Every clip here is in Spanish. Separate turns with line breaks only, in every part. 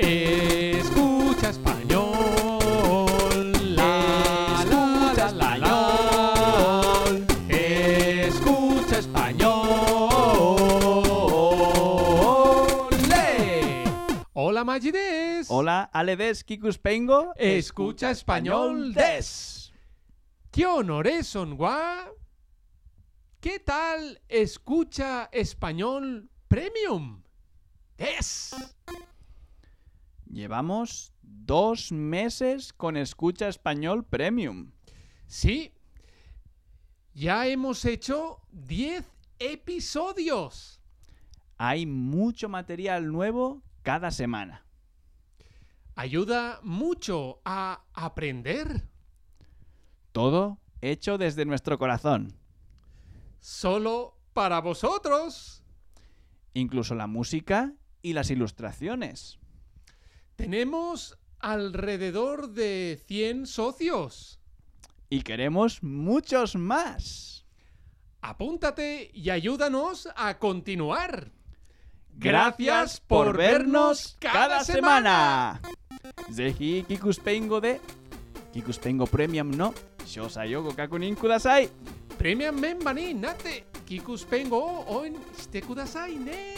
Escucha español. La,
Escucha
la, la, la. Escucha español. Hola Magides.
Hola, Aledes Kikuspengo.
Escucha español des. ¿Qué honores son gua? ¿Qué tal escucha español premium? Des.
Llevamos dos meses con Escucha Español Premium.
Sí. Ya hemos hecho 10 episodios.
Hay mucho material nuevo cada semana.
Ayuda mucho a aprender.
Todo hecho desde nuestro corazón.
Solo para vosotros.
Incluso la música y las ilustraciones.
Tenemos alrededor de 100 socios.
Y queremos muchos más.
Apúntate y ayúdanos a continuar.
Gracias por vernos cada semana. Zehi Kikuspengo de Kikuspengo Premium no. Shosai o gokakunin kudasai.
Premium member ni nate kikuspengo o oin shite kudasai ne.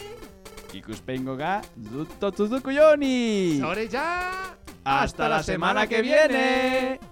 ikuspengo ga zutotuzuku joni! Hore
ja! ¡Hasta,
¡Hasta la semana, semana que viene!